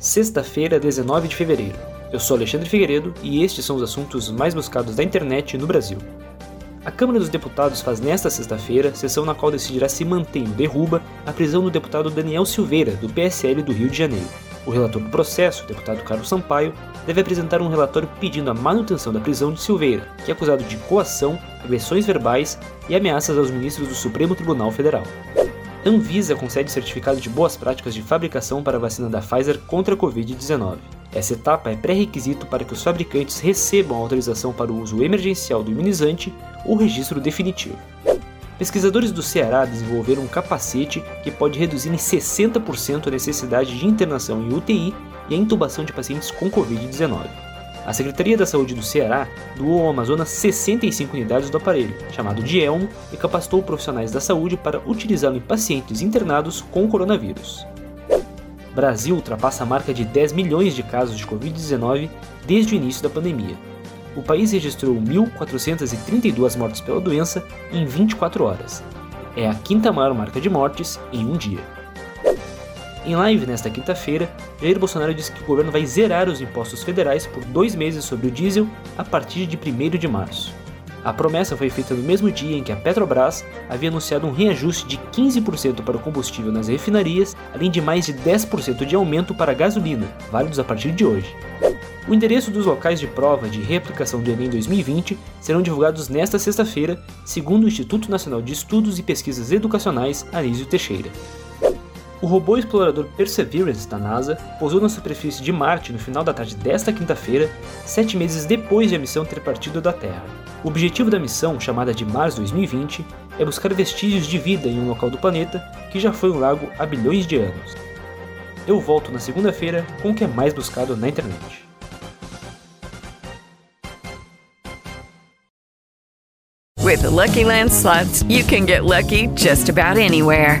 Sexta-feira, 19 de fevereiro. Eu sou Alexandre Figueiredo e estes são os assuntos mais buscados da internet no Brasil. A Câmara dos Deputados faz nesta sexta-feira sessão na qual decidirá se mantém ou derruba a prisão do deputado Daniel Silveira, do PSL do Rio de Janeiro. O relator do processo, deputado Carlos Sampaio, deve apresentar um relatório pedindo a manutenção da prisão de Silveira, que é acusado de coação, agressões verbais e ameaças aos ministros do Supremo Tribunal Federal. Anvisa concede certificado de boas práticas de fabricação para a vacina da Pfizer contra a Covid-19. Essa etapa é pré-requisito para que os fabricantes recebam a autorização para o uso emergencial do imunizante ou registro definitivo. Pesquisadores do Ceará desenvolveram um capacete que pode reduzir em 60% a necessidade de internação em UTI e a intubação de pacientes com Covid-19. A Secretaria da Saúde do Ceará doou ao Amazonas 65 unidades do aparelho, chamado de Elmo, e capacitou profissionais da saúde para utilizá-lo em pacientes internados com coronavírus. Brasil ultrapassa a marca de 10 milhões de casos de Covid-19 desde o início da pandemia. O país registrou 1.432 mortes pela doença em 24 horas. É a quinta maior marca de mortes em um dia. Em live nesta quinta-feira, Jair Bolsonaro disse que o governo vai zerar os impostos federais por dois meses sobre o diesel a partir de 1 de março. A promessa foi feita no mesmo dia em que a Petrobras havia anunciado um reajuste de 15% para o combustível nas refinarias, além de mais de 10% de aumento para a gasolina, válidos a partir de hoje. O endereço dos locais de prova de reaplicação do Enem 2020 serão divulgados nesta sexta-feira, segundo o Instituto Nacional de Estudos e Pesquisas Educacionais Anísio Teixeira. O robô explorador Perseverance da NASA pousou na superfície de Marte no final da tarde desta quinta-feira, sete meses depois de a missão ter partido da Terra. O objetivo da missão, chamada de Mars 2020, é buscar vestígios de vida em um local do planeta que já foi um lago há bilhões de anos. Eu volto na segunda-feira com o que é mais buscado na internet. With the Lucky Land slots, you can get lucky just about anywhere.